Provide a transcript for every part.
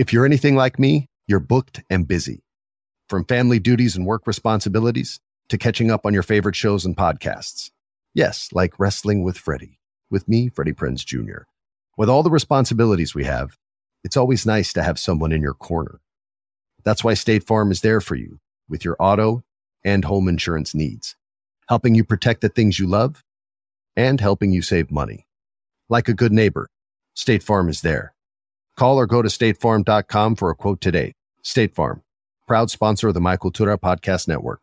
If you're anything like me, you're booked and busy. From family duties and work responsibilities to catching up on your favorite shows and podcasts. Yes, like Wrestling with Freddie, with me, Freddie Prinze Jr. With all the responsibilities we have, it's always nice to have someone in your corner. That's why State Farm is there for you with your auto and home insurance needs, helping you protect the things you love and helping you save money. Like a good neighbor, State Farm is there. Call or go to statefarm.com for a quote today. State Farm, proud sponsor of the Michael Cultura Podcast Network.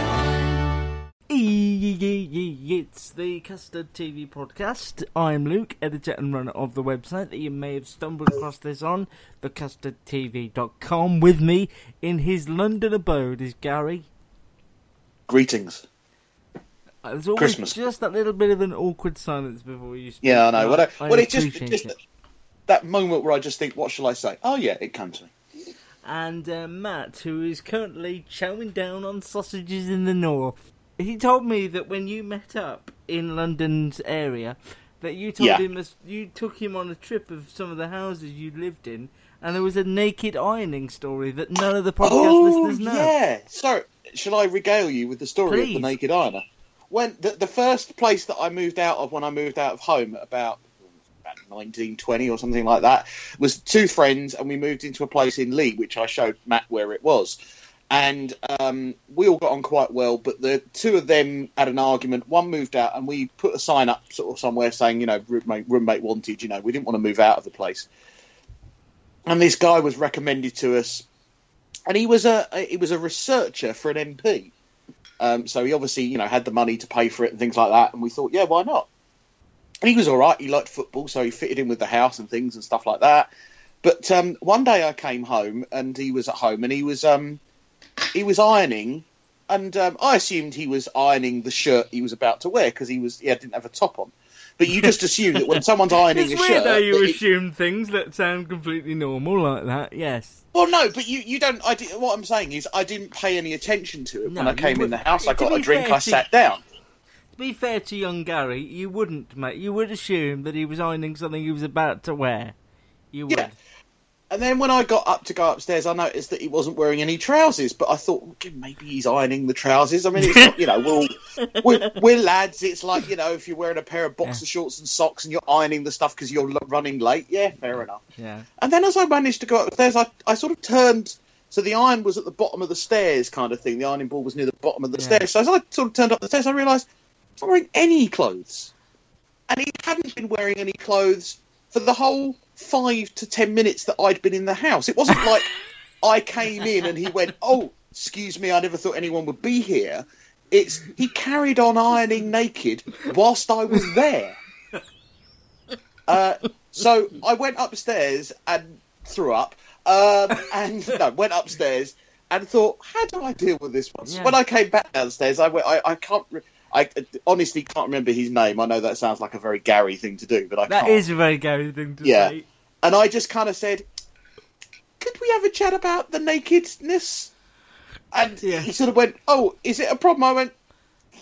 It's the Custard TV podcast. I'm Luke, editor and runner of the website that you may have stumbled across this on, thecustardtv.com. With me in his London abode is Gary. Greetings. There's always Christmas. just that little bit of an awkward silence before you speak. Yeah, I know. Well, I, I well it's just, just it. that moment where I just think, what shall I say? Oh, yeah, it comes to me. and uh, Matt, who is currently chowing down on sausages in the north. He told me that when you met up in London's area, that you told Yeah. him as- you took him on a trip of some of the houses you lived in, and there was a naked ironing story that none of the podcast oh, listeners know. yeah. So, shall I regale you with the story of the naked ironer? When the, the first place that I moved out of when I moved out of home about about 1920 or something like that was two friends and we moved into a place in Lee which I showed Matt where it was and um, we all got on quite well but the two of them had an argument one moved out and we put a sign up sort of somewhere saying you know roommate, roommate wanted you know we didn't want to move out of the place and this guy was recommended to us and he was a he was a researcher for an MP um, so he obviously, you know, had the money to pay for it and things like that. And we thought, yeah, why not? And he was all right. He liked football, so he fitted in with the house and things and stuff like that. But um, one day I came home and he was at home and he was um, he was ironing, and um, I assumed he was ironing the shirt he was about to wear because he was yeah didn't have a top on. But you just assume that when someone's ironing It's a weird shirt, how you that it- assume things that sound completely normal like that. Yes. well, no, but you, you don't. I di- what I'm saying is, I didn't pay any attention to it No, when I came in the house. I got a drink. I to- sat down. To be fair to young Gary, you wouldn't, mate. You would assume that he was ironing something he was about to wear. You would. Yeah. And then when I got up to go upstairs, I noticed that he wasn't wearing any trousers. But I thought maybe he's ironing the trousers. I mean, it's not, you know, we're, we're we're lads. It's like you know, if you're wearing a pair of boxer shorts and socks and you're ironing the stuff because you're running late, yeah, fair enough. Yeah. And then as I managed to go upstairs, I I sort of turned. So the iron was at the bottom of the stairs, kind of thing. The ironing board was near the bottom of the Yeah. stairs. So as I sort of turned up the stairs, I realised he's not wearing any clothes, and he hadn't been wearing any clothes for the whole five to ten minutes that I'd been in the house. It wasn't like I came in and he went, "Oh, excuse me, I never thought anyone would be here." It's he carried on ironing naked whilst I was there. Uh, so I went upstairs and threw up, um, and no, went upstairs and thought, how do I deal with this one? Yeah. when I came back downstairs, I went, I, I can't, re- I honestly can't remember his name. I know that sounds like a very Gary thing to do, but I That can't. is a very Gary thing to Yeah. say. And I just kind of said, could we have a chat about the nakedness? And Yeah. he sort of went, oh, is it a problem? I went,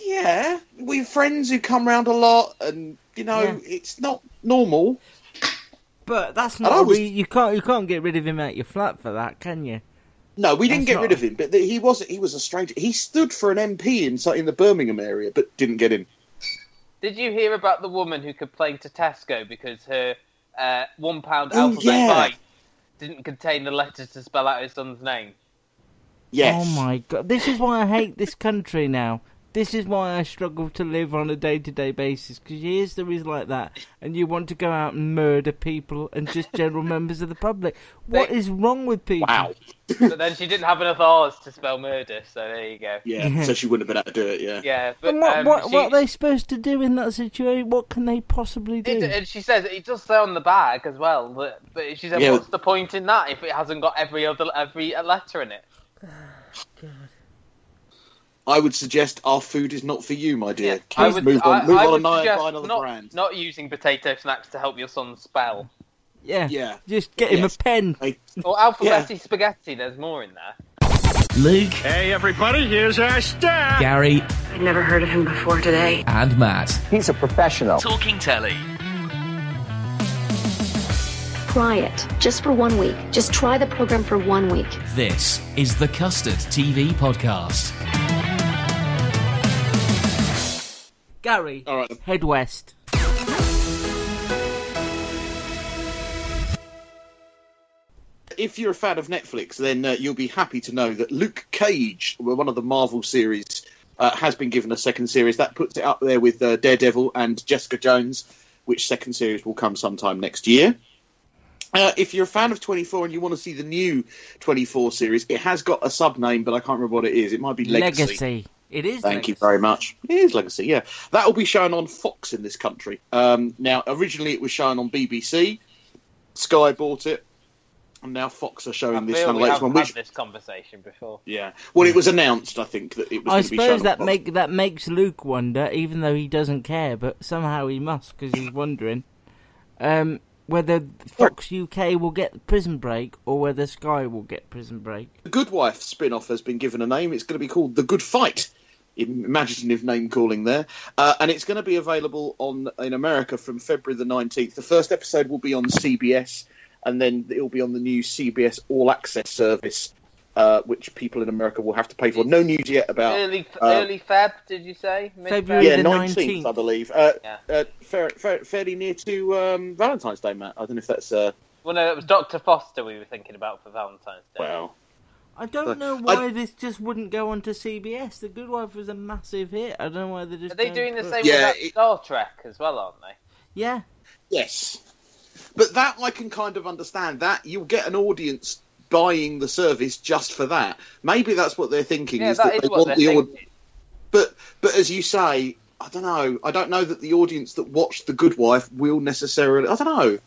yeah, we're friends who come round a lot, and you know, Yeah. it's not normal. But that's And not. was- re- you can't. You can't get rid of him out your flat for that, can you? No, we didn't That's get rid of him, but the, he was he was a stranger. He stood for an MP in in the Birmingham area, but didn't get in. Did you hear about the woman who complained to Tesco because her uh, one pound Oh, alphabet yeah. bite didn't contain the letters to spell out his son's name? Yes. Oh my god! This is why I hate this country now. This is why I struggle to live on a day-to-day basis because you hear stories like that, and you want to go out and murder people and just general members of the public. What They- is wrong with people? Wow. but then she didn't have enough R's to spell murder, so there you go. Yeah, so she wouldn't have been able to do it. Yeah. Yeah, but And what, um, what, she, what are they supposed to do in that situation? What can they possibly do? it, and she says it does say on the bag as well. But, but she said, Yeah. "What's the point in that if it hasn't got every other every letter in it?" I would suggest our food is not for you, my dear. Yeah, Please move on. I, move I on and buy- another not, brand. not using potato snacks to help your son spell. yeah, Yeah. Just get him Yes. a pen. Hey, Or alphabetti spaghetti. There's more in there. Luke, Hey, everybody, here's our star. Gary, I'd never heard of him before today. and Matt. He's a professional. Talking telly. Try it just for one week. Just try the program for one week. This is the Custard TV podcast. Gary, All right. head west. if you're a fan of Netflix, then uh, you'll be happy to know that Luke Cage, one of the Marvel series, uh, has been given a second series. That puts it up there with uh, Daredevil and Jessica Jones, which second series will come sometime next year. Uh, if you're a fan of 24 and you want to see the new 24 series, it has got a sub name, but I can't remember what it is. It might be Legacy. Legacy. It is. Thank you very much. It is Legacy, yeah. That will be shown on Fox in this country. Um, now, originally it was shown on BBC. Sky bought it, and now Fox are I showing this feel kind of We have one. had Which, this conversation before. yeah, well, it was announced. I think that it was. I going be shown suppose on that Fox. make that makes Luke wonder, even though he doesn't care, but somehow he must because he's wondering um, whether Fox UK will get Prison Break or whether Sky will get Prison Break. The Good Wife spin-off has been given a name. It's going to be called The Good Fight. Imaginative name calling there, uh, and it's going to be available on in America from February the nineteenth. The first episode will be on CBS, and then it'll be on the new CBS All Access service, uh, which people in America will have to pay for. No news yet about Early, uh, early Feb, did you say? Mid-Feb? February yeah the nineteenth, 19th. I believe. Uh, Yeah. uh, fair, fair, fairly near to um, Valentine's Day, Matt. I don't know if that's uh, Well, no, it was Doctor Foster we were thinking about for Valentine's Day. well. I don't know I- why this just wouldn't go onto CBS. The Good Wife was a massive hit. I don't know why they just. Are they doing the same Yeah, with that it- Star Trek as well, aren't they? Yeah, Yes, but that I can kind of understand. That you'll get an audience buying the service just for that. Maybe that's what they're thinking. Yeah, is that that is they what want they're the aud- thinking. But but as you say, I don't know. I don't know that the audience that watched The Good Wife will necessarily. I don't know.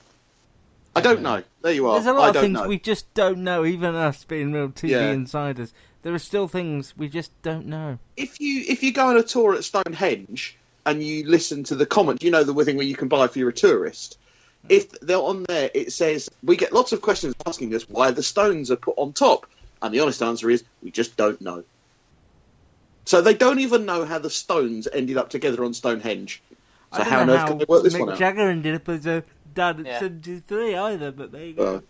I don't know. There you are. there's a lot of things know. we just don't know. Even us being real TV Yeah. insiders, there are still things we just don't know. If you if you go on a tour at Stonehenge and you listen to the comment, you know the thing where you can buy if you're a tourist. If they're on there, it says we get lots of questions asking us why the stones are put on top, and the honest answer is we just don't know. So they don't even know how the stones ended up together on Stonehenge. So I how on earth how can they work this Mick one out? Jagger ended up as a dad at Yeah. 73 either, but there you go. Well,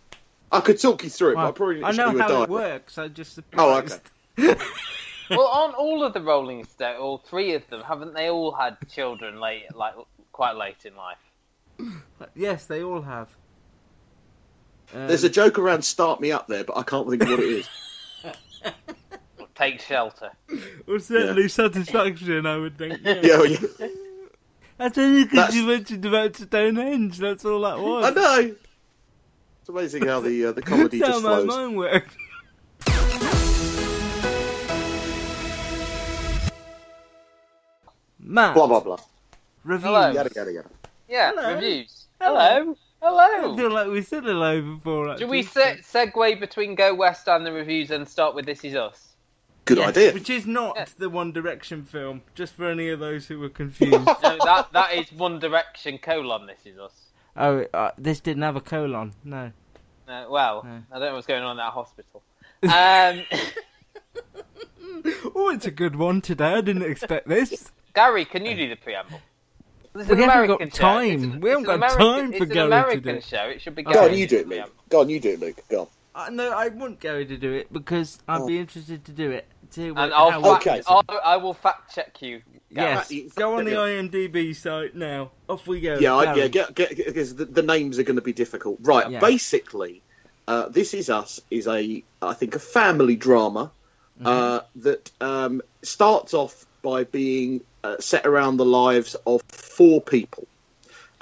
I could talk you through it, but I Well, probably need I know how diagram. it works. I just Oh, okay. surprised. well, on all of the Rolling Stones, all three of them, haven't they all had children late, like quite late in life? Yes, they all have. Um, There's a joke around "Start Me Up" there, but I can't think of what it is. Take shelter. well, certainly satisfaction, I would think. Yeah. yeah, well, yeah. That's only because you mentioned about Stonehenge. That's all that was. I know. It's amazing how the uh, the comedy That's how just my flows. mind worked. Matt, Blah blah blah. reviews. Hello. Yada yada yada. Yeah, Hello. reviews. Hello. Hello. I feel like we said hello before. Actually. Should we se- segue between Go West and the reviews and start with This Is Us? Good Yes, idea. Which is not Yeah. the One Direction film, just for any of those who were confused. No, that that is One Direction colon This Is Us. oh, uh, this didn't have a colon. No. Uh, well, No. I don't know what's going on in that hospital. Um, Oh, it's a good one today. I didn't expect this. Gary, can you do the preamble? This is We haven't American got time. It's- We haven't got American- time for Gary an to American do it. show. It should be Go on, you do it, Luke. Go on, you do it, Luke. Go on. Uh, no, I wouldn't go to do it because I'd be interested to do it. To what, And I'll fact, Okay. I'll, I will fact check you. Gary. Yes, go on the. IMDb site now. Off we go. Yeah, I, yeah. Get, get, get, because the, the names are going to be difficult. Right. Yeah. Basically, uh, this is us is a I think a family drama Mm-hmm. uh, that um, starts off by being uh, set around the lives of four people.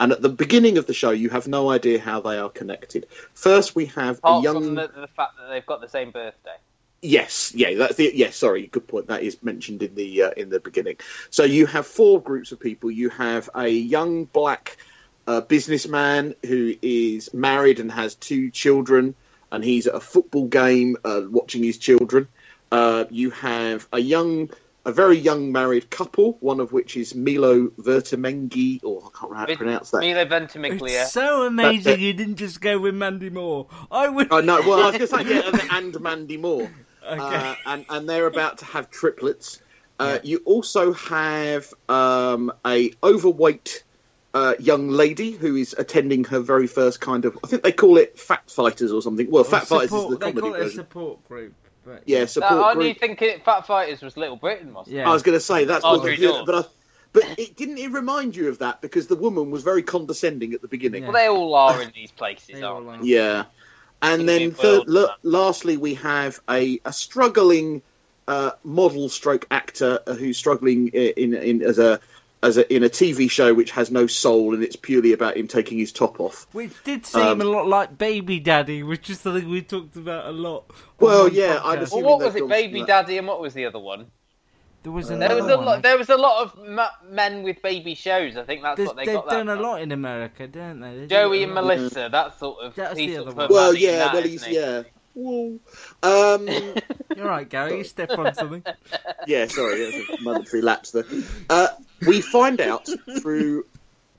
And at the beginning of the show, you have no idea how they are connected. First, we have Apart a young. from the, the fact that they've got the same birthday. Yes, yeah, that's the yes. Sorry, good point. That is mentioned in the uh, in the beginning. So you have four groups of people. You have a young black uh, businessman who is married and has two children, and he's at a football game uh, watching his children. Uh, you have a young, a very young married couple, one of which is Milo Vertamengi, or I can't Vin- pronounce that. Milo Ventimiglia. It's so amazing you didn't just go with Mandy Moore. I would. Oh no! Well, I was going to say yeah, and- and Mandy Moore, Okay. uh, and and they're about to have triplets. Uh, You also have um, a overweight uh, young lady who is attending her very first kind of. I think they call it Fat Fighters or something. Well, Fat Fighters is Support- the they comedy call it a support group. But Yeah, Now, support aren't group. you thinking Fat Fighters was Little Britain, wasn't Yeah. I was going to say that's what, Audrey yeah, Dawes. but I, but it didn't it remind you of that because the woman was very condescending at the beginning. Well, they all are in these places, aren't they? are. Yeah, and then Indian third, world, la- lastly, we have a, a struggling uh, model stroke actor uh, who's struggling i- in, in as a as a in a TV show which has no soul and it's purely about him taking his top off. Which did seem Um, a lot like Baby Daddy, which is something we talked about a lot. Well, yeah. I'd Well, what was it, Baby. Daddy, and what was the other one? there was Uh, There was a one. lot. There was a lot of ma- men with baby shows. I think that's There's- what they they've got. That done a from. lot in America, don't they? They Joey and. Melissa, that sort of. That's the other one. Well, yeah, that, well, isn't he's yeah. Whoa. Um, You're right, Gary. You step on something. yeah, sorry, that's a momentary lapse there. Uh, we find out through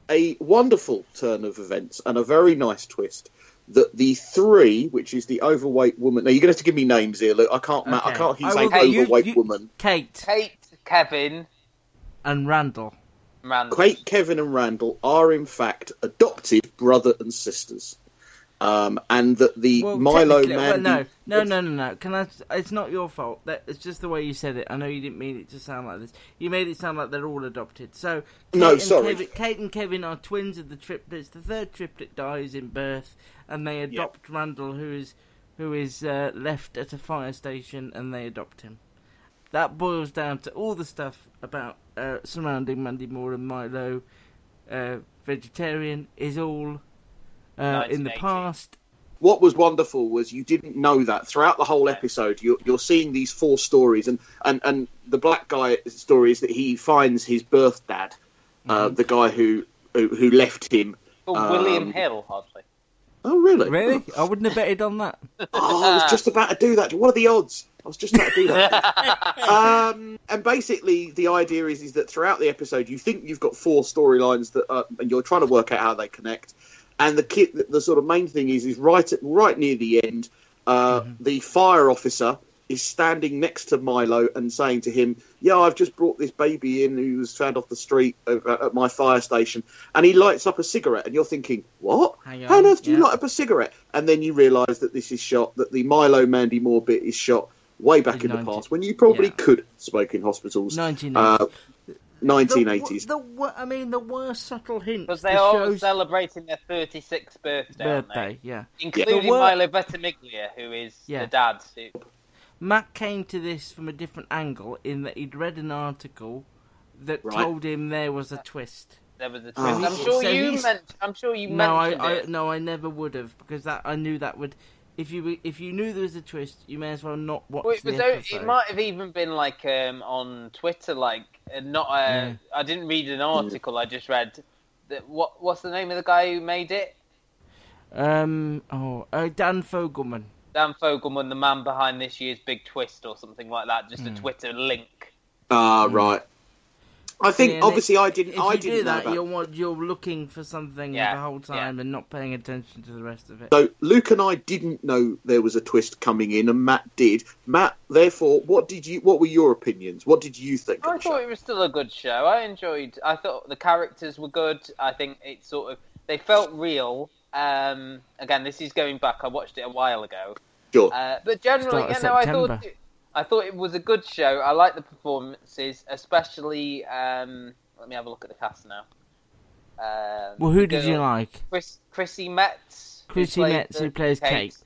a wonderful turn of events and a very nice twist that the three, which is the overweight woman. Now you're going to have to give me names here. Look, I can't. ma- I can't keep I saying will- you- overweight you- woman. Kate Kate, Kevin, and Randall. Randall. Kate, Kevin, and Randall are in fact adopted brother and sisters, um, and that the Well, Milo technically- well, no, no, no, no, no. Can I? It's not your fault. That it's just the way you said it. I know you didn't mean it to sound like this. You made it sound like they're all adopted. So Kate No, sorry. Kevin, Kate and Kevin are twins of the triplets. The third triplet dies in birth, and they adopt Randall, who is who is uh, left at a fire station, and they adopt him. That boils down to all the stuff about uh, surrounding Mandy Moore and Milo. Uh, vegetarian is all uh, in the past. what was wonderful was you didn't know that throughout the whole episode. You're, you're seeing these four stories, and, and, and the black guy story is that he finds his birth dad, uh, Mm-hmm. the guy who, who who left him. Called Um, William Hill, hardly. Oh, really? Really? I wouldn't have betted on that. Oh, I was just about to do that. What are the odds? I was just about to do that. um, and basically, the idea is is that throughout the episode, you think you've got four storylines that, are, and you're trying to work out how they connect. And the kid, the, the sort of main thing is, is right at right near the end, uh, the fire officer is standing next to Milo and saying to him, "Yeah, I've just brought this baby in who was found off the street at, at my fire station," and he lights up a cigarette, and you're thinking, "What? How on earth do you light up a cigarette?" And then you realise that this is shot, that the Milo Mandy Moore bit is shot way back In in, 90 the past when you probably yeah. could smoke in hospitals. 1980s. Uh, 1980s. the, the, I mean, the worst subtle hint Because they the are show's celebrating their 36th birthday, birthday, yeah. Including The wor- Milo Ventimiglia, who is Yeah. the dad. Who, Matt came to this from a different angle in that he'd read an article that Right. told him there was a twist. there was a oh. twist. Oh. I'm sure So you he's- meant. I'm sure you No, I, mentioned I it. no, I never would have because that I knew that would. If you if you knew there was a twist, you may as well not watch Well, it, the was, o- episode. it might have even been like um, on Twitter, like uh, not. A, Yeah. I didn't read an article. I just read that. What What's the name of the guy who made it? Um. Oh, uh, Dan Fogelman. Dan Fogelman, the man behind this year's big twist, or something like that. Just Hmm. a Twitter link. Ah, right. I think Yeah, and obviously if- I didn't. If I you didn't do know that, you're what- you're looking for something Yeah, the whole time and not paying attention to the rest of it. So Luke and I didn't know there was a twist coming in, and Matt did. Matt, therefore, what did you? What were your opinions? What did you think? I of the thought show? it was still a good show. I enjoyed. I thought the characters were good. I think it sort of they felt real. Um, again, this is going back. I watched it a while ago. Sure. Uh, but generally, Start of you know, I thought it, I thought it was a good show. I like the performances, especially. Um, let me have a look at the cast now. Um, Well, who did you like? Chris, Chrissy Metz. who Chrissy played Metz, the who plays Kate.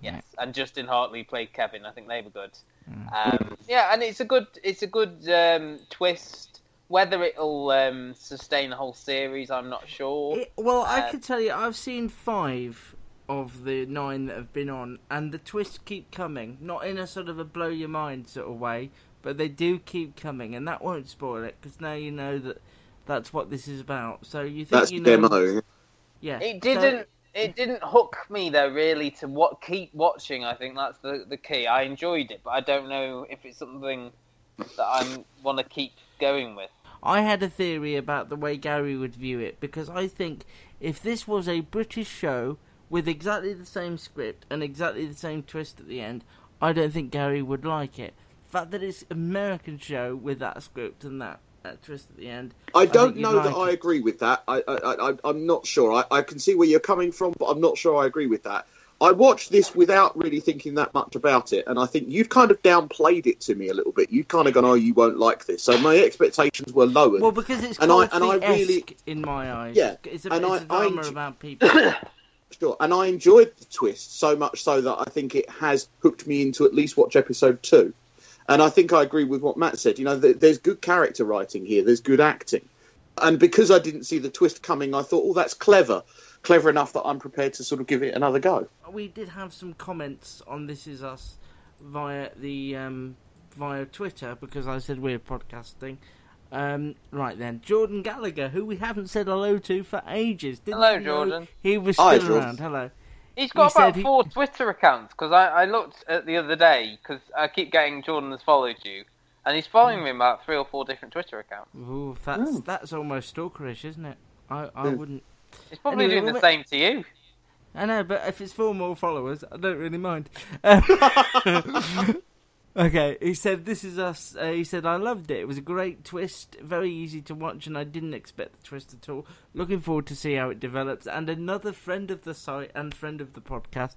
Yes, and Justin Hartley played Kevin. I think they were good. Um, yeah, and it's a good it's a good um, twist. Whether it'll um, sustain the whole series, I'm not sure. It- well, I Uh, can tell you, I've seen five of the nine that have been on, and the twists keep coming. Not in a sort of a blow your mind sort of way, but they do keep coming, and that won't spoil it because now you know that that's what this is about. So you think That's you know? demo. Yeah, It didn't. It didn't hook me though, really, to what keep watching. I think that's the the key. I enjoyed it, but I don't know if it's something that I want to keep going with. I had a theory about the way Gary would view it because I think if this was a British show with exactly the same script and exactly the same twist at the end, I don't think Gary would like it. The fact that it's American show with that script and that, that twist at the end, I don't you'd know that like I agree with that. I, I, I, I'm not sure. I, I can see where you're coming from, but I'm not sure I agree with that. I watched this without really thinking that much about it, and I think you've kind of downplayed it to me a little bit. You've kind of gone, "Oh, you won't like this," so my expectations were lowered. Well, because it's And I- and I really- in my eyes. Yeah, it's a, and it's I- a drama I- about people. Sure, and I enjoyed the twist so much so that I think it has hooked me into at least watch episode two. And I think I agree with what Matt said. You know, th- there's good character writing here. There's good acting, and because I didn't see the twist coming, I thought, "Oh, that's clever, clever enough that I'm prepared to sort of give it another go." we did have some comments on This Is Us via the um, via Twitter because I said we're podcasting. Um, right then, Jordan Gallagher, who we haven't said hello to for ages. Didn't Hello, Jordan. He was still Jordan. around. Hello. He's got He said about he- four Twitter accounts because I, I looked at the other day because I keep getting Jordan has followed you, and he's following me about three or four different Twitter accounts. Ooh, that's that's almost stalkerish, isn't it? I, I Mm. wouldn't. He's probably Anyway, doing the we'll- same to you. I know, but if it's four more followers, I don't really mind. Um, okay, he said, "This is us." Uh, he said, "I loved it. It was a great twist, very easy to watch, and I didn't expect the twist at all. Looking forward to see how it develops." And another friend of the site and friend of the podcast.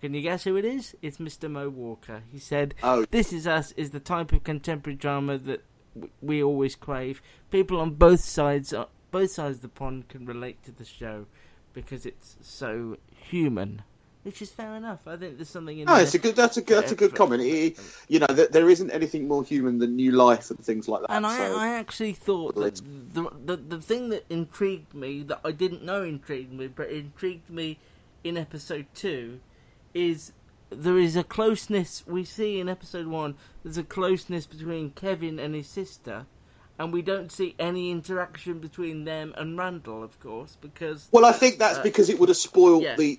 Can you guess who it is? It's Mr. Mo Walker. He said, Oh. "This is us is the type of contemporary drama that w- we always crave. People on both sides, uh, both sides of the pond, can relate to the show." because it's so human, which is fair enough. I think there's something in No, there. it's a good. That's a good. That's a good comment. It- you know, that there isn't anything more human than new life and things like that. And I, so- I actually thought that the, the the thing that intrigued me that I didn't know intrigued me, but intrigued me in episode two, is there is a closeness we see in episode one. There's a closeness between Kevin and his sister, and we don't see any interaction between them and Randall, of course, because well, I think that's Uh, because it would have spoiled yeah. the.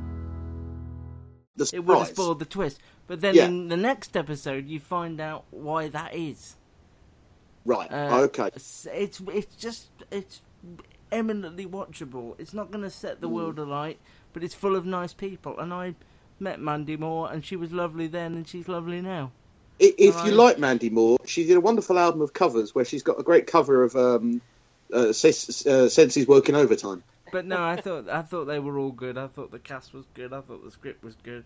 The it would have spoiled the twist. But then Yeah. in the next episode, you find out why that is. Right. Uh, okay. It's it's just it's eminently watchable. It's not going to set Hmm. the world alight, but it's full of nice people. And I met Mandy Moore, and she was lovely then, and she's lovely now. If you like Mandy Moore, she did a wonderful album of covers where she's got a great cover of um, uh, uh, Senses Working Overtime. But no, I thought I thought they were all good. I thought the cast was good. I thought the script was good.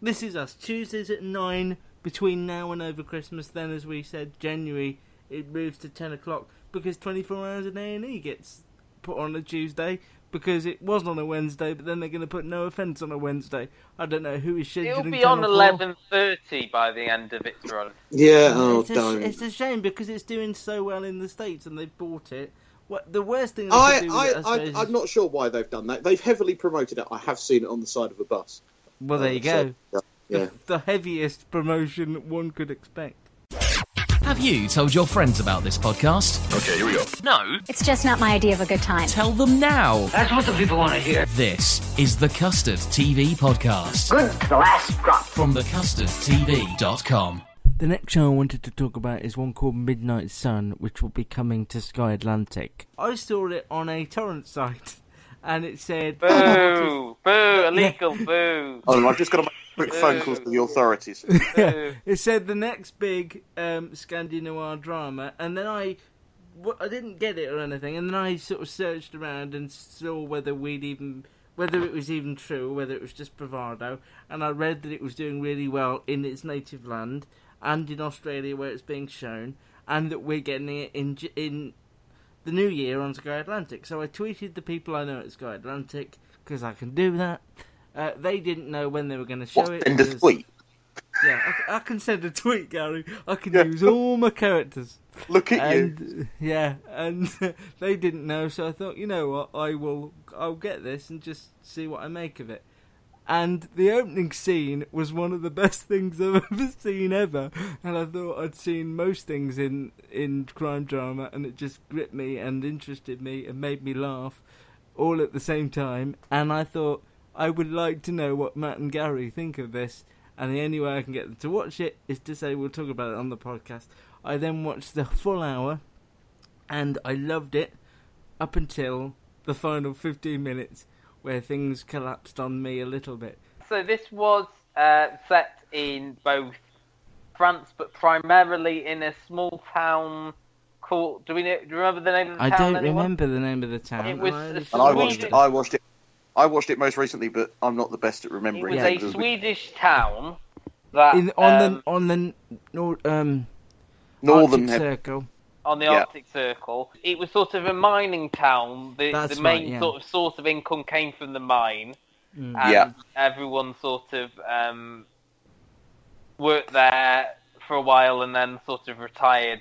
This is us Tuesdays at nine between now and over Christmas. Then, as we said, January it moves to ten o'clock because twenty four hours a day and E gets put on a Tuesday because it was on a Wednesday. But then they're going to put No Offence on a Wednesday. I don't know who is scheduling. It'll be Channel on eleven thirty by the end of its run. Yeah. Oh, it's, a, it's a shame because it's doing so well in the states and they've bought it. What the worst thing they I, could do with I, it, I I, suppose, is- I'm not sure why they've done that. They've heavily promoted it. I have seen it on the side of a bus. Well, there um, you So, go. yeah. The, the heaviest promotion one could expect. Have you told your friends about this podcast? Okay, here we go. No? It's just not my idea of a good time. Tell them now. That's what the people want to hear. This is the Custard TV Podcast Good to the last drop. from thecustardtv.com. The next show I wanted to talk about is one called Midnight Sun, which will be coming to Sky Atlantic. I saw it on a torrent site, and it said Boo! boo! Illegal! Boo! Oh, I've just got to Quick phone calls to the authorities. it said the next big um, Scandi noir drama, and then I. I didn't get it or anything, and then I sort of searched around and saw whether we'd even, whether it was even true, whether it was just bravado, and I read that it was doing really well in its native land and in Australia where it's being shown, and that we're getting it in in the new year on Sky Atlantic. So I tweeted the people I know at Sky Atlantic because I can do that. Uh, they didn't know when they were going to show What, it. send a tweet? yeah, I, I can send a tweet, Gary. I can use all my characters. Look at you. and, Yeah, and they didn't know, so I thought, you know what, I will, I'll get this and just see what I make of it. And the opening scene was one of the best things I've ever seen ever. And I thought I'd seen most things in in crime drama, and it just gripped me and interested me and made me laugh, all at the same time. And I thought I would like to know what Matt and Gary think of this. And the only way I can get them to watch it is to say we'll talk about it on the podcast. I then watched the full hour, and I loved it up until the final 15 minutes, where things collapsed on me a little bit. So this was uh, set in both France, but primarily in a small town called. Do we know, do you remember the name of the I town? don't anyone? remember the name of the town. It was I a just- And I watched it. I watched it. I watched it most recently, but I'm not the best at remembering. It remembering. was a. Swedish town that in, on um, the on the nor, um, Northern Arctic Hem- Circle. On the Yeah. Arctic Circle. It was sort of a mining town. The, That's the right, main yeah. sort of source of income came from the mine, Mm. and Yeah. everyone sort of um, worked there for a while and then sort of retired.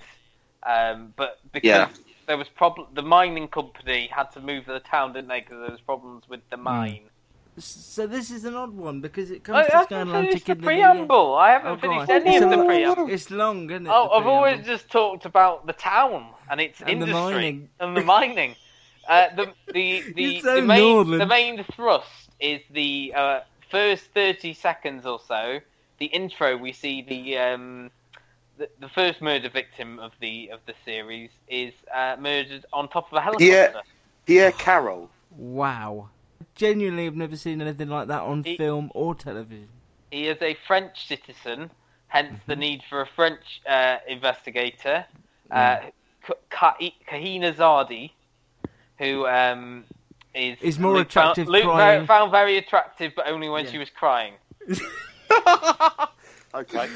Um, but because Yeah. there was problem, the mining company had to move to the town, didn't they? Because there was problems with Mm. the mine. So this is an odd one because it comes I to Sky haven't Atlantic the in the new year. preamble. I haven't Oh, finished on. any It's of the a- preamble. It's long, isn't it? Oh, I've always just talked about the town and its And the industry mining. and the mining. Uh, the the the, You're so the main the main thrust is the uh, first thirty seconds or so. The intro we see the um, the, the first murder victim of the of the series is uh, murdered on top of a helicopter. Yeah. Pierre Carroll. Wow. Genuinely, I've never seen anything like that on It- film or television. He is a French citizen, hence the Mm-hmm. need for a French uh, investigator, uh, Kahina Zadi, who um, is Is more Luke attractive Found, Luke crying. very- found very attractive, but only when Yeah. she was crying. Okay.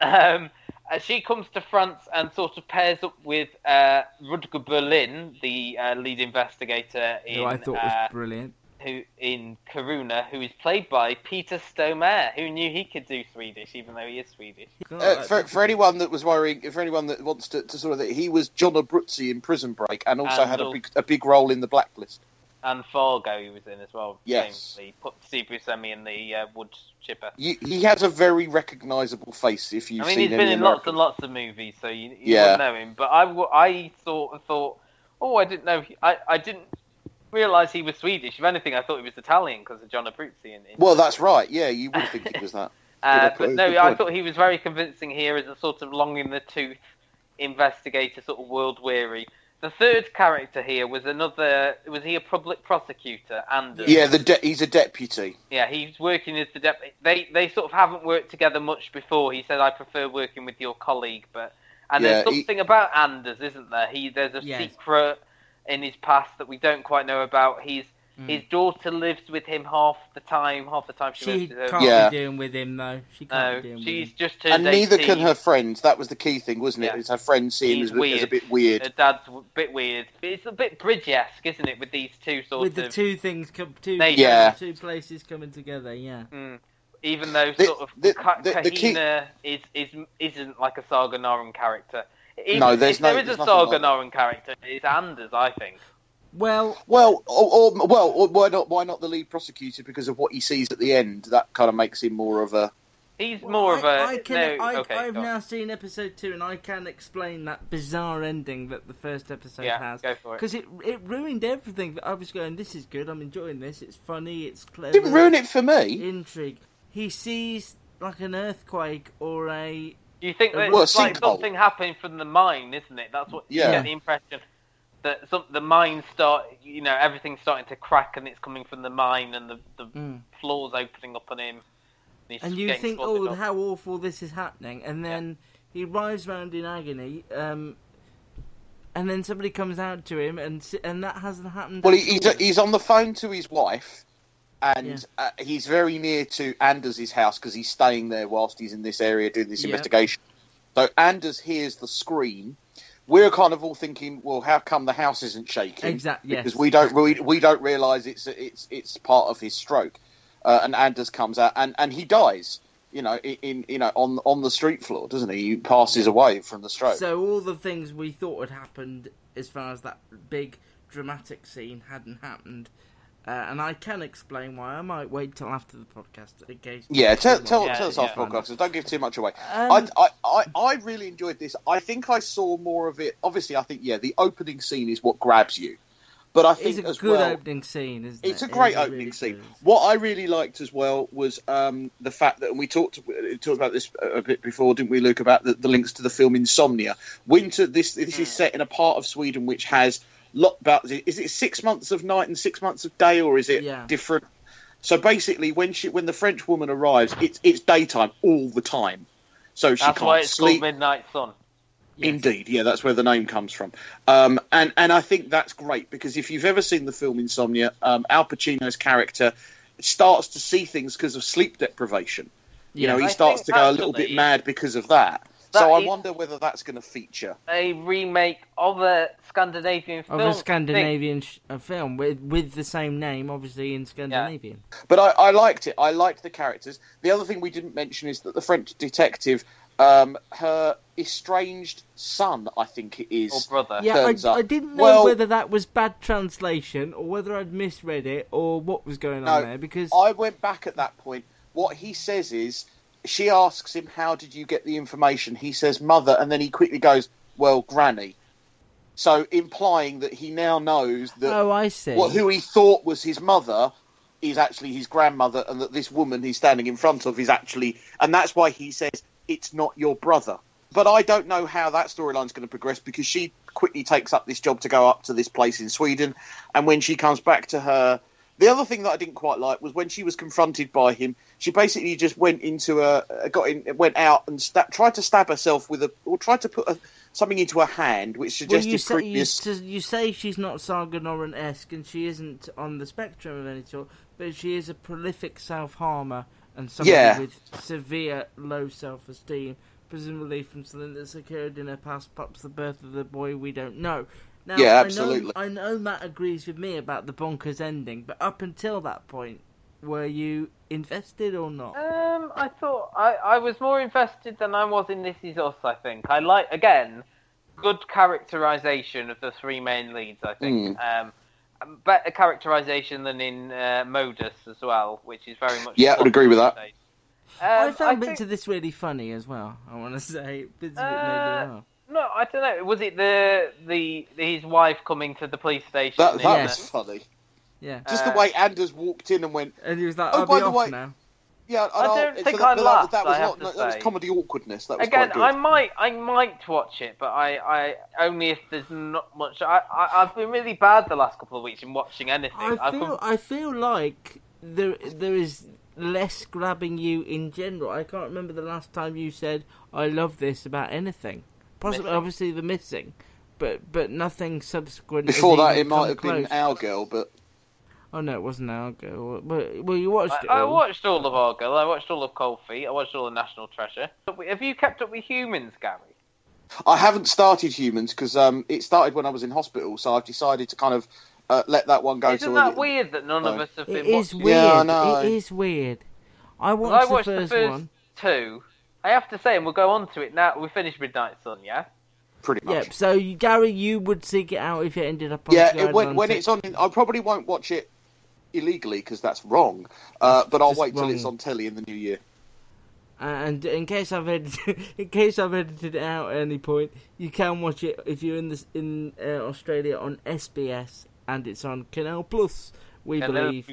Um, uh, she comes to France and sort of pairs up with uh, Rutger Burlin, the uh, lead investigator in Who I thought was uh, brilliant. who in Kiruna, who is played by Peter Stormare, who knew he could do Swedish, even though he is Swedish. Uh, for, for anyone that was worrying, for anyone that wants to, to sort of, that he was John Abruzzi in Prison Break, and also And had a big, a big role in the Blacklist. And Fargo, he was in as well. Yes. He put Steve Buscemi in the uh, wood chipper. You, he has a very recognisable face if you've I mean, seen he's been in lots and lots of movies, so you, you Yeah. would know him. But I, sort of thought, oh, I didn't know. He, I, I didn't realise he was Swedish. If anything, I thought he was Italian because of John Abruzzi. In, in Well, that's right. Yeah, you would think it was that. Uh, but no, I point. thought he was very convincing here as a sort of long in the tooth investigator, sort of world weary. The third character here was another. Was he a public prosecutor? Anders. Yeah, the de- he's a deputy. Yeah, he's working as the deputy. They they sort of haven't worked together much before. He said, "I prefer working with your colleague," but and there's Yeah, he- something about Anders, isn't there? He there's a Yes. secret in his past that we don't quite know about. He's his daughter lives with him half the time. Half the time she, She lives with him. can't Yeah. be doing with him though. She No, can't be doing she's with him. just turned And neither 18. can her friends. That was the key thing, wasn't it? Yeah. Is her friends seeing him as, a- as a bit weird. Her dad's a bit weird. It's a bit Bridge-esque, isn't it, with these two sort of With of... the two things, come, two They- Yeah. two places coming together. Yeah. Mm. Even though The- sort of the- Ka- the- the key- Kahina is, is, isn't like a Saga Norén character. Even No, there's if no- there is there's a nothing Saga like that. Character, it's Anders, I think. Well, Well, or, or well, or why not? Why not the lead prosecutor? Because of what he sees at the end, that kind of makes him more of a. He's Well, more of a... I, I can, no, I, okay, I've go on. now seen episode two, and I can explain that bizarre ending that the first episode Yeah, has. go for it. Because it it ruined everything. I was going, this is good. I'm enjoying this. It's funny. It's clever. Didn't ruin it for me. Intrigue. He sees like an earthquake or a. You think that Well, it's like something happening from the mine, isn't it? That's what Yeah. you get the impression that some, the mine start, you know, everything's starting to crack and it's coming from the mine and the, the Mm. floor's opening up on him. He's and you think, oh, off. how awful this is happening, and then he writhes around in agony, um, and then somebody comes out to him, and and that hasn't happened. Well, he, he's, all. he's on the phone to his wife, and Yeah. uh, he's very near to Anders' house because he's staying there whilst he's in this area doing this Yeah. investigation. So Anders hears the scream. We're kind of all thinking, well, how come the house isn't shaking? Exact- yes. Because we don't we, we don't realise it's it's it's part of his stroke. Uh, and Anders comes out and, and he dies. You know, in, in you know on on the street floor, doesn't he? He passes away from the stroke. So all the things we thought had happened, as far as that big dramatic scene, hadn't happened. Uh, and I can explain why. I might wait till after the podcast in case. Yeah, tell, tell, Yeah, tell us yeah. off podcast. Don't give too much away. Um, I, I, I, I really enjoyed this. I think I saw more of it. Obviously, I think yeah, the opening scene is what grabs you. But I think It's think a as good well, opening scene, isn't it's it? a great It is opening really scene. good. What I really liked as well was um, the fact that, and we talked uh, talked about this a bit before, didn't we, Luke? About the, the links to the film Insomnia. Winter. This this Hmm. is set in a part of Sweden which has lot about. Is it six months of night and six months of day, or is it Yeah. different? So basically, when she when the French woman arrives, it's it's daytime all the time. So she That's can't why it's sleep. called Midnight Sun. Yes. Indeed, yeah, that's where the name comes from. Um, and and I think that's great because if you've ever seen the film Insomnia, um, Al Pacino's character starts to see things because of sleep deprivation. You Yeah. know, he I starts to think go a little bit mad because of that. That so I wonder whether that's going to feature. A remake of a Scandinavian film. Of a. Scandinavian sh- a film with with the same name, obviously in Scandinavian. But I, I liked it. I liked the characters. The other thing we didn't mention is that the French detective, um, her estranged son, I think it is. Or brother. Yeah, I, up. I didn't know Well- whether that was bad translation or whether I'd misread it or what was going on No, there because I went back at that point. What he says is, she asks him, "How did you get the information?" He says, "Mother," and then he quickly goes, "Well, Granny." So implying that he now knows that oh, I see. what who he thought was his mother is actually his grandmother, and that this woman he's standing in front of is actually, and that's why he says it's not your brother. But I don't know how that storyline's going to progress because she quickly takes up this job to go up to this place in Sweden, and when she comes back to her, the other thing that I didn't quite like was when she was confronted by him, she basically just went into a got in, went out and sta- tried to stab herself with a or tried to put a, something into her hand, which well, suggested you say, you, previous. you say she's not Saga Norén esque and she isn't on the spectrum of any sort, but she is a prolific self harmer and somebody Yeah. with severe low self esteem, presumably from something that's occurred in her past, perhaps the birth of the boy we don't know. Now, Yeah, I know- absolutely. I know, Matt agrees with me about the bonkers ending, but up until that point, were you invested or not? Um, I thought I, I was more invested than I was in This Is Us. I think I like again good characterization of the three main leads. I think um, better characterization than in uh, Modus as well, which is very much. Yeah, I would agree with that. Um, I found bits think- of this really funny as well. I want to say bits of it made me Uh, laugh. No, I don't know. Was it the the his wife coming to the police station? That, that uh, was funny. Yeah, Just Uh, the way Anders walked in and went, and he was like, Oh, "I'll by be the off way- now." "Yeah, I know, don't so think that, I that, laughed, That was I have not, to that was say. comedy awkwardness. That was Again, quite good. I might, I might watch it, but I, I only if there's not much. I, I, I've been really bad the last couple of weeks in watching anything. I I've feel, come- I feel like there, there is less grabbing you in general. I can't remember the last time you said "I love this" about anything. Possibly, Missing. obviously, the missing, but but nothing subsequent. Before that, it might come have been close. Our Girl, but Oh no, it wasn't Argo. Well, well, you watched it. I, I watched all of Our Girl. I watched all of Cold Feet. I watched all of National Treasure. Have you kept up with humans, Gary? I haven't started Humans because um, it started when I was in hospital, so I've decided to kind of uh, let that one go. Isn't till that a- weird that none of us have It been is watching? weird. Yeah, I know. It is weird. I Well, watched, I watched the, first the first one. two. I have to say, and we'll go on to it now. We finished Midnight Sun, yeah. Pretty much. Yep. So you, Gary, you would seek it out if it ended up on Yeah, Sky it, when, when Atlantic. it's on, I probably won't watch it illegally because that's wrong. Uh, but I'll just wait till it's on telly in the new year. And in case I've edited, in case I've edited it out at any point, you can watch it if you're in this in uh, Australia on SBS, and it's on Canal Plus. We Hello. believe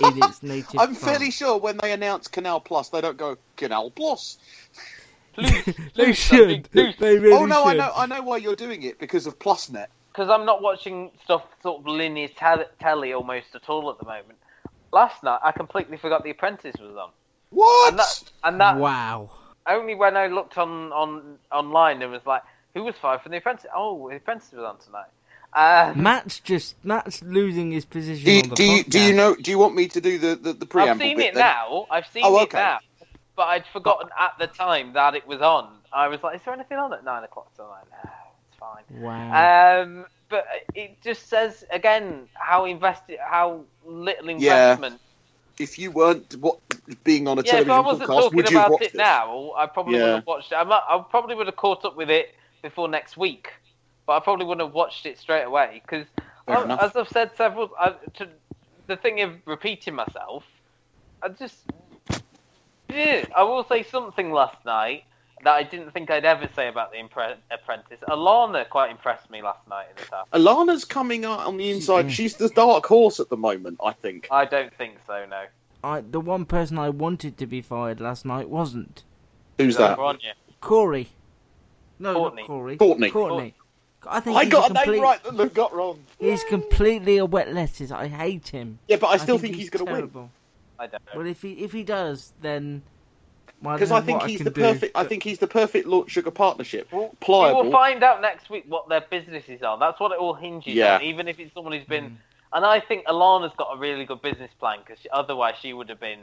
in its native. I'm France. fairly sure when they announce Canal Plus, they don't go Canal Plus. Please, They should. They really oh no, I know, I know why you're doing it because of PlusNet. because I'm not watching stuff sort of linear tel- telly almost at all at the moment. Last night, I completely forgot The Apprentice was on. What? And that, and that Wow. only when I looked on, on online, it was like, who was fired from the Apprentice? Oh, the Apprentice was on tonight. Uh, Matt's just Matt's losing his position Do you, on the do you do you know? Do you want me to do the the, the preamble? I've seen bit it then? now. I've seen Oh, it now. But I'd forgotten at the time that it was on. I was like, is there anything on at nine o'clock tonight? No, it's fine. Wow. Um, but it just says again how invested, how little Yeah. investment. If you weren't what being on a Yeah, if television I wasn't podcast, talking would you about watch it this? now, I probably Yeah. would have watched it. I'm not, I probably would have caught up with it before next week, but I probably wouldn't have watched it straight away because, as I've said several, I, to, the thing of repeating myself, I just, yeah, I will say something last night that I didn't think I'd ever say about the Impre- Apprentice. Alana quite impressed me last night in the task. Alana's coming out on the inside. She's the dark horse at the moment, I think. I don't think so. No. I, the one person I wanted to be fired last night wasn't Who's that? Corey. No, Courtney. not Corey. Courtney. Courtney. I think I got a a name right that Luke got wrong. He's completely a wet lettuce. I hate him. Yeah, but I still think, he's, going to win terrible. I don't know. Well, if he if he does, then well, because I think he's can the do, perfect. I think he's the perfect Lord Sugar partnership. We Pliable. will find out next week what their businesses are. That's what it all hinges Yeah. on. Even if it's someone who's been, mm. and I think Alana's got a really good business plan because otherwise she would have been.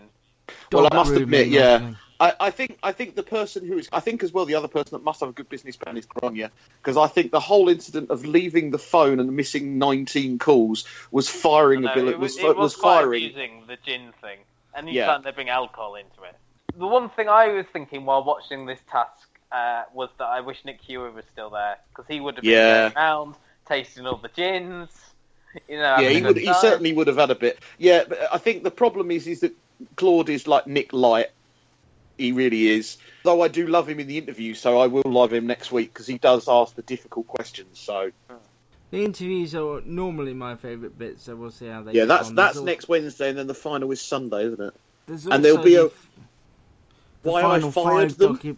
Well, I must admit, yeah. I, I think I think the person who is I think as well the other person that must have a good business plan is Grainne because I think the whole incident of leaving the phone and missing 19 calls was firing No, ability it was, was, it was, quite firing. amusing the gin thing. Anytime Yeah. they bring alcohol into it. The one thing I was thinking while watching this task uh, was that I wish Nick Hewer was still there because he would have been Yeah. around tasting all the gins. You know, Yeah, he would. He certainly would have had a bit. Yeah, but I think the problem is is that Claude is like Nick Light. He really is. Though I do love him in the interview, so I will love him next week because he does ask the difficult questions. So The interviews are normally my favourite bit, so we'll see how they. yeah, that's on. that's There's al- next Wednesday, and then the final is Sunday, isn't it? there's and there'll be the a- f- the Why I final fired five them? docu-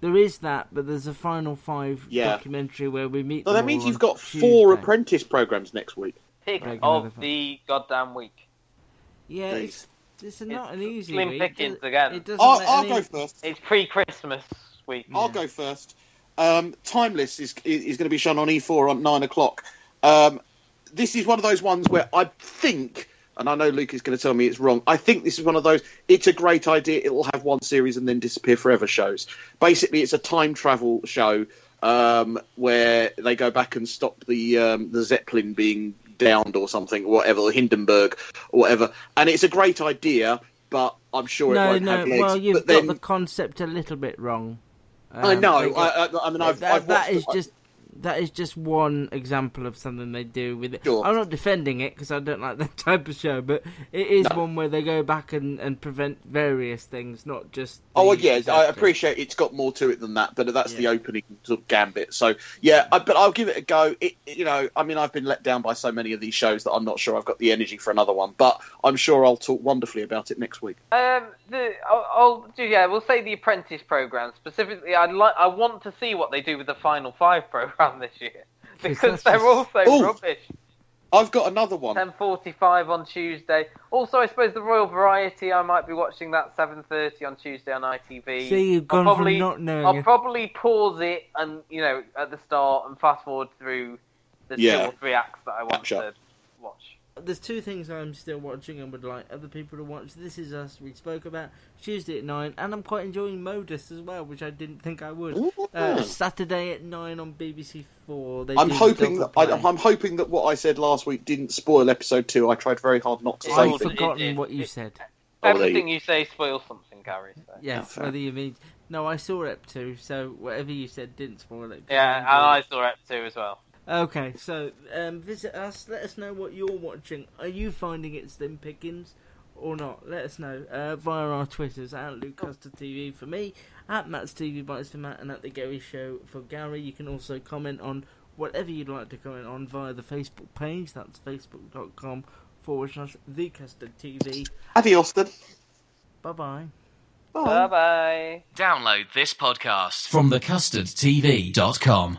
There is that, but there's a final five Yeah. documentary where we meet. So them that means all you've on got four apprentice programs next week. Pick of the goddamn week. Yeah, it's, it's not an easy slim week. pickings It- again. It doesn't I'll, I'll any- go first. It's pre-Christmas week. I'll go first. Um, Timeless is is going to be shown on E4 on nine o'clock. Um, this is one of those ones where I think, and I know Luke is going to tell me it's wrong. I think this is one of those. It's a great idea. It'll have one series and then disappear forever. Shows. Basically, it's a time travel show um, where they go back and stop the um, the Zeppelin being downed or something, or whatever, the Hindenburg or whatever. And it's a great idea, but I'm sure it No, won't no. have legs. Well, you've but got then, the concept a little bit wrong. I Um, know. they I, I, I mean, I've, that, I've watched is the- just that is just one example of something they do with it. Sure. I'm not defending it because I don't like that type of show, but it is No. one where they go back and, and prevent various things, not just. Oh well, the yeah, I appreciate it's got more to it than that, but that's the opening sort of gambit. So yeah, I, but I'll give it a go. It, you know, I mean, I've been let down by so many of these shows that I'm not sure I've got the energy for another one, but I'm sure I'll talk wonderfully about it next week. Um, the I'll, I'll do yeah. We'll say the Apprentice program specifically. I like. I want to see what they do with the Final Five program this year because they're just- also Ooh. rubbish. I've got another one. Ten forty-five on Tuesday. Also, I suppose the Royal Variety. I might be watching that seven thirty on Tuesday on ITV. See, you've I'll gone from probably, not knowing I'll it. probably pause it and you know at the start and fast forward through the Yeah. two or three acts that I want Catch up. to watch. There's two things I'm still watching and would like other people to watch. This is Us, we spoke about Tuesday at 9, and I'm quite enjoying Modus as well, which I didn't think I would. Uh, Saturday at 9 on BBC 4. They I'm hoping that I. I'm hoping that what I said last week didn't spoil episode two. I tried very hard not to I've all things. did. forgotten it- what you it- said. Everything you- you say spoils something, Gary. So. Yes, fair. whether you mean. No, I saw Ep 2, so whatever you said didn't spoil it. Yeah, and I saw Ep two as well. Okay, so um, visit us. Let us know what you're watching. Are you finding it slim pickings or not? Let us know uh, via our Twitters at Luke Custard TV for me, at Matt's TV Bites for Matt, and at the Gary Show for Gary. You can also comment on whatever you'd like to comment on via the Facebook page. That's facebook.com forward slash the Custard TV. Adios then. Bye bye. Bye bye. Download this podcast from thecustardtv.com.